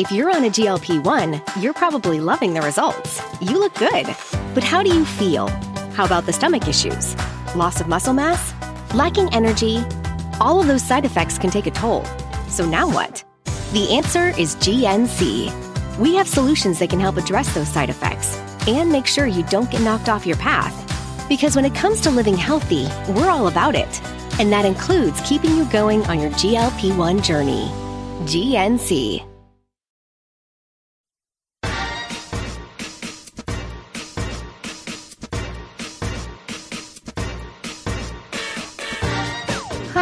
If you're on a GLP 1, you're probably loving the results. You look good. But how do you feel? How about the stomach issues? Loss of muscle mass? Lacking energy? All of those side effects can take a toll. So now what? The answer is GNC. We have solutions that can help address those side effects and make sure you don't get knocked off your path. Because when it comes to living healthy, we're all about it. And that includes keeping you going on your GLP 1 journey. GNC.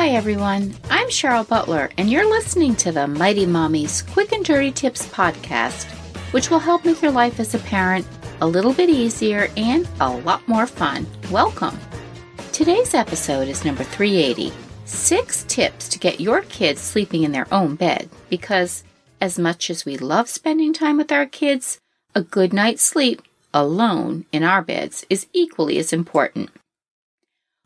Hi, everyone. I'm Cheryl Butler, and you're listening to the Mighty Mommy's Quick and Dirty Tips podcast, which will help make your life as a parent a little bit easier and a lot more fun. Welcome. Today's episode is number 380 Six Tips to Get Your Kids Sleeping in Their Own Bed. Because, as much as we love spending time with our kids, a good night's sleep alone in our beds is equally as important.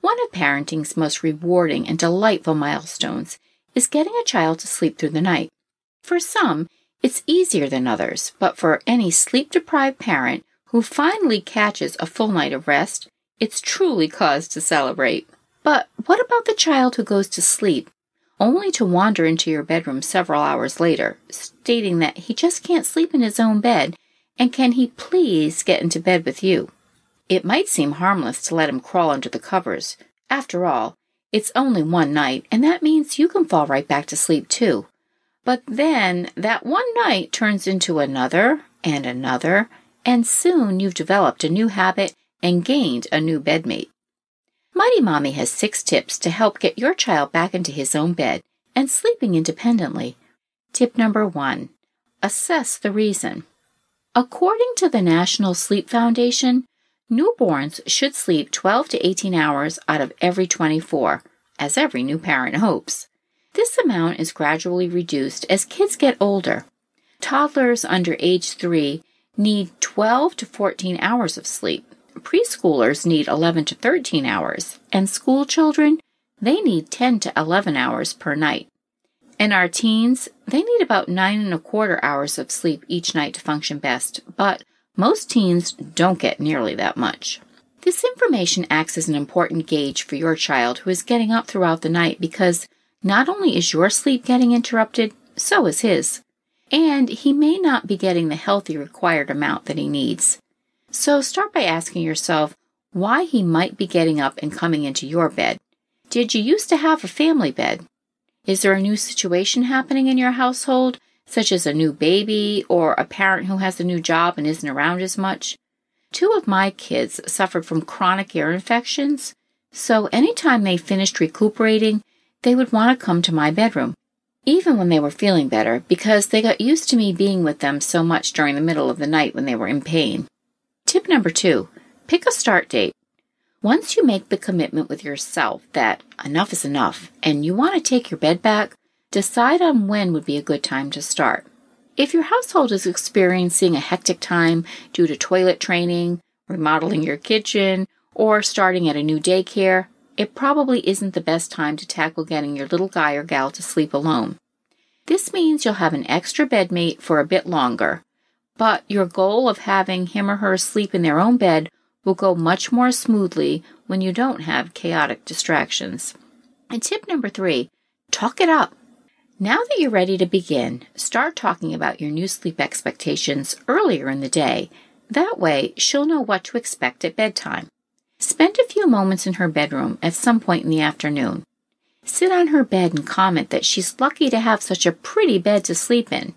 One of parenting's most rewarding and delightful milestones is getting a child to sleep through the night. For some, it's easier than others, but for any sleep deprived parent who finally catches a full night of rest, it's truly cause to celebrate. But what about the child who goes to sleep only to wander into your bedroom several hours later, stating that he just can't sleep in his own bed and can he please get into bed with you? It might seem harmless to let him crawl under the covers. After all, it's only one night, and that means you can fall right back to sleep too. But then that one night turns into another and another, and soon you've developed a new habit and gained a new bedmate. Mighty Mommy has six tips to help get your child back into his own bed and sleeping independently. Tip number one assess the reason. According to the National Sleep Foundation, Newborns should sleep 12 to 18 hours out of every 24, as every new parent hopes. This amount is gradually reduced as kids get older. Toddlers under age 3 need 12 to 14 hours of sleep. Preschoolers need 11 to 13 hours, and school children, they need 10 to 11 hours per night. And our teens, they need about nine and a quarter hours of sleep each night to function best, but most teens don't get nearly that much. This information acts as an important gauge for your child who is getting up throughout the night because not only is your sleep getting interrupted, so is his. And he may not be getting the healthy required amount that he needs. So start by asking yourself why he might be getting up and coming into your bed. Did you used to have a family bed? Is there a new situation happening in your household such as a new baby or a parent who has a new job and isn't around as much. Two of my kids suffered from chronic ear infections, so anytime they finished recuperating, they would want to come to my bedroom, even when they were feeling better, because they got used to me being with them so much during the middle of the night when they were in pain. Tip number two pick a start date. Once you make the commitment with yourself that enough is enough and you want to take your bed back, Decide on when would be a good time to start. If your household is experiencing a hectic time due to toilet training, remodeling your kitchen, or starting at a new daycare, it probably isn't the best time to tackle getting your little guy or gal to sleep alone. This means you'll have an extra bedmate for a bit longer, but your goal of having him or her sleep in their own bed will go much more smoothly when you don't have chaotic distractions. And tip number three talk it up. Now that you're ready to begin, start talking about your new sleep expectations earlier in the day. That way, she'll know what to expect at bedtime. Spend a few moments in her bedroom at some point in the afternoon. Sit on her bed and comment that she's lucky to have such a pretty bed to sleep in.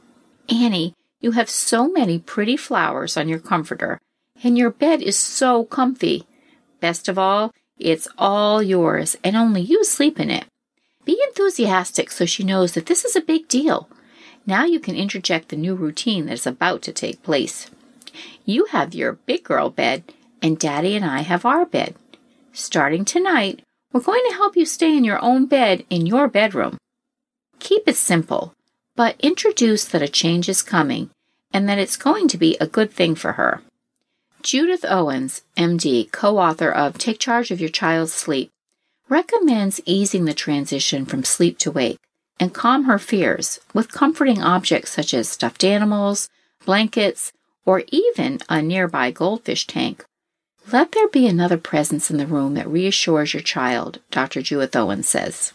Annie, you have so many pretty flowers on your comforter, and your bed is so comfy. Best of all, it's all yours, and only you sleep in it. Be enthusiastic so she knows that this is a big deal. Now you can interject the new routine that is about to take place. You have your big girl bed, and Daddy and I have our bed. Starting tonight, we're going to help you stay in your own bed in your bedroom. Keep it simple, but introduce that a change is coming and that it's going to be a good thing for her. Judith Owens, MD, co author of Take Charge of Your Child's Sleep, recommends easing the transition from sleep to wake and calm her fears with comforting objects such as stuffed animals, blankets, or even a nearby goldfish tank. Let there be another presence in the room that reassures your child, Dr. Judith Owens says.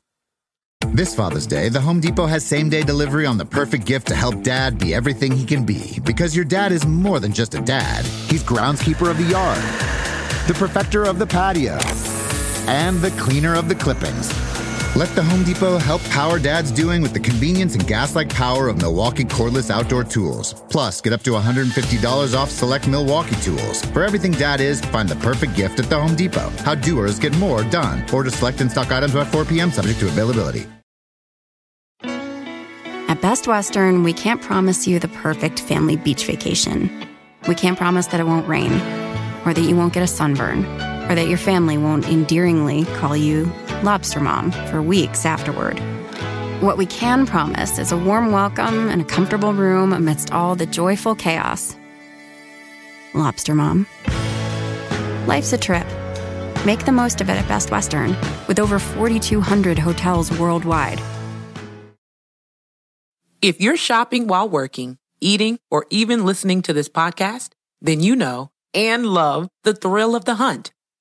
This Father's Day, the Home Depot has same day delivery on the perfect gift to help dad be everything he can be. Because your dad is more than just a dad, he's groundskeeper of the yard, the perfecter of the patio, and the cleaner of the clippings. Let the Home Depot help power dad's doing with the convenience and gas like power of Milwaukee cordless outdoor tools. Plus, get up to $150 off select Milwaukee tools. For everything dad is, find the perfect gift at the Home Depot. How doers get more done. Order select and stock items by 4 p.m. subject to availability. At Best Western, we can't promise you the perfect family beach vacation. We can't promise that it won't rain, or that you won't get a sunburn, or that your family won't endearingly call you Lobster Mom for weeks afterward. What we can promise is a warm welcome and a comfortable room amidst all the joyful chaos. Lobster Mom. Life's a trip. Make the most of it at Best Western, with over 4,200 hotels worldwide. If you're shopping while working, eating, or even listening to this podcast, then you know and love the thrill of the hunt.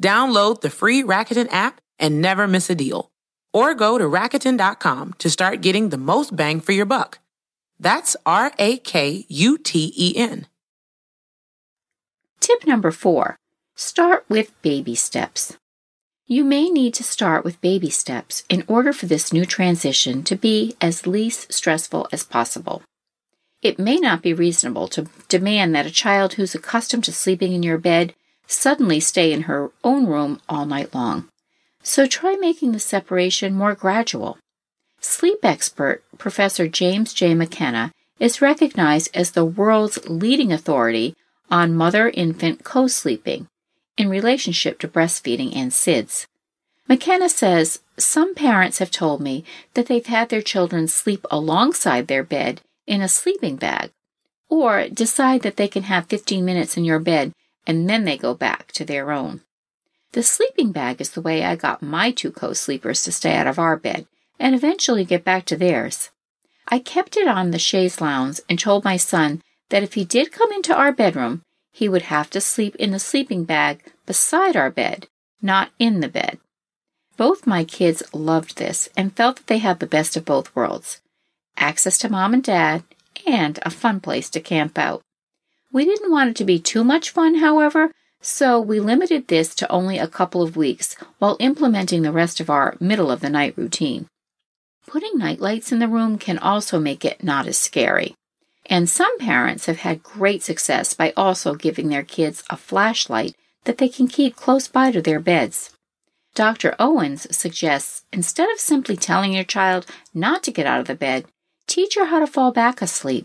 Download the free Rakuten app and never miss a deal. Or go to Rakuten.com to start getting the most bang for your buck. That's R A K U T E N. Tip number four start with baby steps. You may need to start with baby steps in order for this new transition to be as least stressful as possible. It may not be reasonable to demand that a child who's accustomed to sleeping in your bed suddenly stay in her own room all night long. So try making the separation more gradual. Sleep expert Professor James J. McKenna is recognized as the world's leading authority on mother infant co sleeping in relationship to breastfeeding and SIDS. McKenna says some parents have told me that they've had their children sleep alongside their bed in a sleeping bag, or decide that they can have 15 minutes in your bed and then they go back to their own. The sleeping bag is the way I got my two co sleepers to stay out of our bed and eventually get back to theirs. I kept it on the chaise lounge and told my son that if he did come into our bedroom, he would have to sleep in the sleeping bag beside our bed, not in the bed. Both my kids loved this and felt that they had the best of both worlds access to mom and dad, and a fun place to camp out. We didn't want it to be too much fun, however, so we limited this to only a couple of weeks while implementing the rest of our middle of the night routine. Putting night lights in the room can also make it not as scary. And some parents have had great success by also giving their kids a flashlight that they can keep close by to their beds. Dr. Owens suggests instead of simply telling your child not to get out of the bed, teach her how to fall back asleep.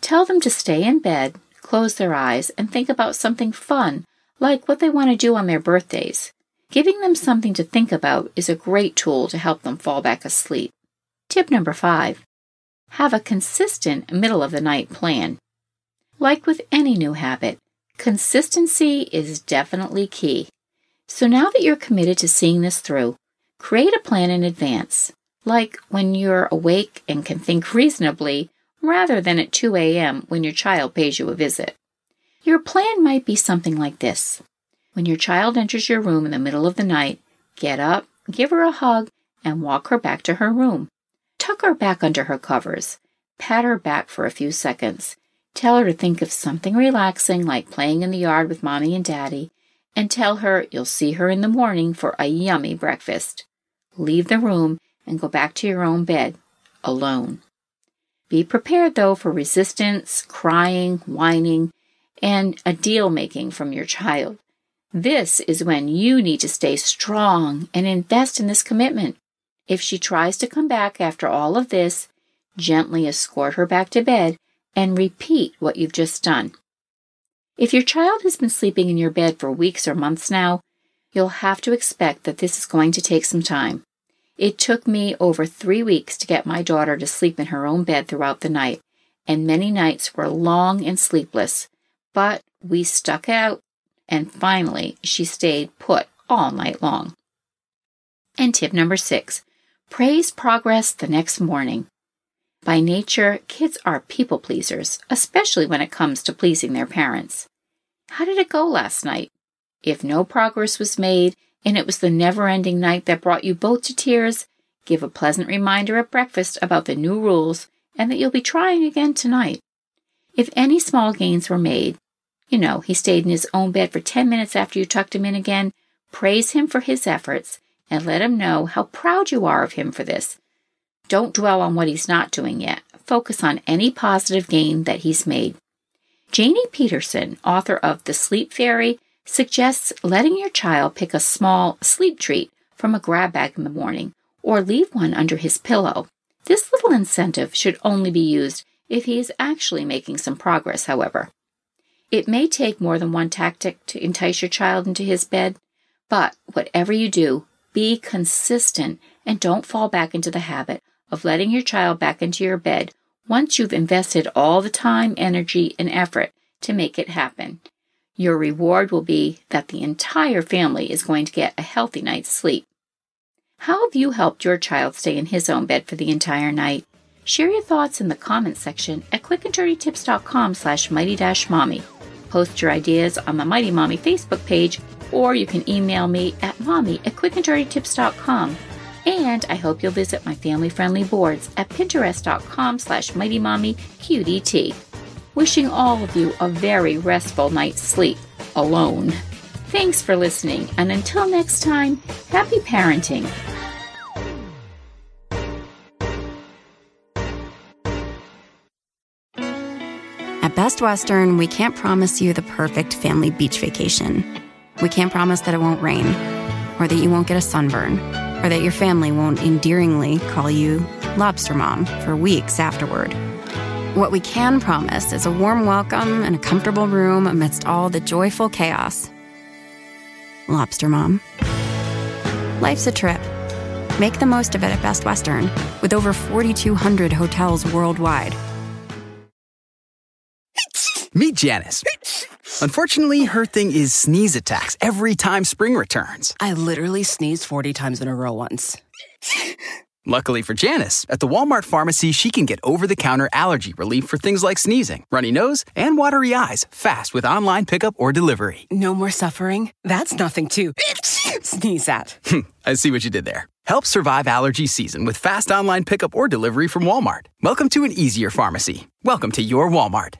Tell them to stay in bed, close their eyes, and think about something fun, like what they want to do on their birthdays. Giving them something to think about is a great tool to help them fall back asleep. Tip number five have a consistent middle of the night plan. Like with any new habit, consistency is definitely key. So now that you're committed to seeing this through, create a plan in advance, like when you're awake and can think reasonably rather than at 2 a.m. when your child pays you a visit. Your plan might be something like this. When your child enters your room in the middle of the night, get up, give her a hug, and walk her back to her room. Tuck her back under her covers. Pat her back for a few seconds. Tell her to think of something relaxing like playing in the yard with mommy and daddy, and tell her you'll see her in the morning for a yummy breakfast. Leave the room and go back to your own bed, alone. Be prepared, though, for resistance, crying, whining, and a deal making from your child. This is when you need to stay strong and invest in this commitment. If she tries to come back after all of this, gently escort her back to bed and repeat what you've just done. If your child has been sleeping in your bed for weeks or months now, you'll have to expect that this is going to take some time. It took me over three weeks to get my daughter to sleep in her own bed throughout the night, and many nights were long and sleepless. But we stuck out, and finally she stayed put all night long. And tip number six praise progress the next morning. By nature, kids are people pleasers, especially when it comes to pleasing their parents. How did it go last night? If no progress was made, and it was the never ending night that brought you both to tears, give a pleasant reminder at breakfast about the new rules and that you'll be trying again tonight. If any small gains were made, you know, he stayed in his own bed for 10 minutes after you tucked him in again, praise him for his efforts and let him know how proud you are of him for this. Don't dwell on what he's not doing yet. Focus on any positive gain that he's made. Janie Peterson, author of The Sleep Fairy suggests letting your child pick a small sleep treat from a grab bag in the morning or leave one under his pillow. This little incentive should only be used if he is actually making some progress, however. It may take more than one tactic to entice your child into his bed, but whatever you do, be consistent and don't fall back into the habit of letting your child back into your bed once you've invested all the time, energy, and effort to make it happen. Your reward will be that the entire family is going to get a healthy night's sleep. How have you helped your child stay in his own bed for the entire night? Share your thoughts in the comments section at quickanddirtytips.com slash mighty-mommy. Post your ideas on the Mighty Mommy Facebook page, or you can email me at mommy at quickanddirtytips.com. And I hope you'll visit my family-friendly boards at pinterest.com slash mightymommyqdt wishing all of you a very restful night's sleep alone. Thanks for listening, and until next time, happy parenting. At Best Western, we can't promise you the perfect family beach vacation. We can't promise that it won't rain, or that you won't get a sunburn, or that your family won't endearingly call you Lobster Mom for weeks afterward. What we can promise is a warm welcome and a comfortable room amidst all the joyful chaos. Lobster Mom. Life's a trip. Make the most of it at Best Western, with over 4,200 hotels worldwide. Meet Janice. Unfortunately, her thing is sneeze attacks every time spring returns. I literally sneezed 40 times in a row once. Luckily for Janice, at the Walmart pharmacy, she can get over the counter allergy relief for things like sneezing, runny nose, and watery eyes fast with online pickup or delivery. No more suffering? That's nothing to sneeze at. Hmm, I see what you did there. Help survive allergy season with fast online pickup or delivery from Walmart. Welcome to an easier pharmacy. Welcome to your Walmart.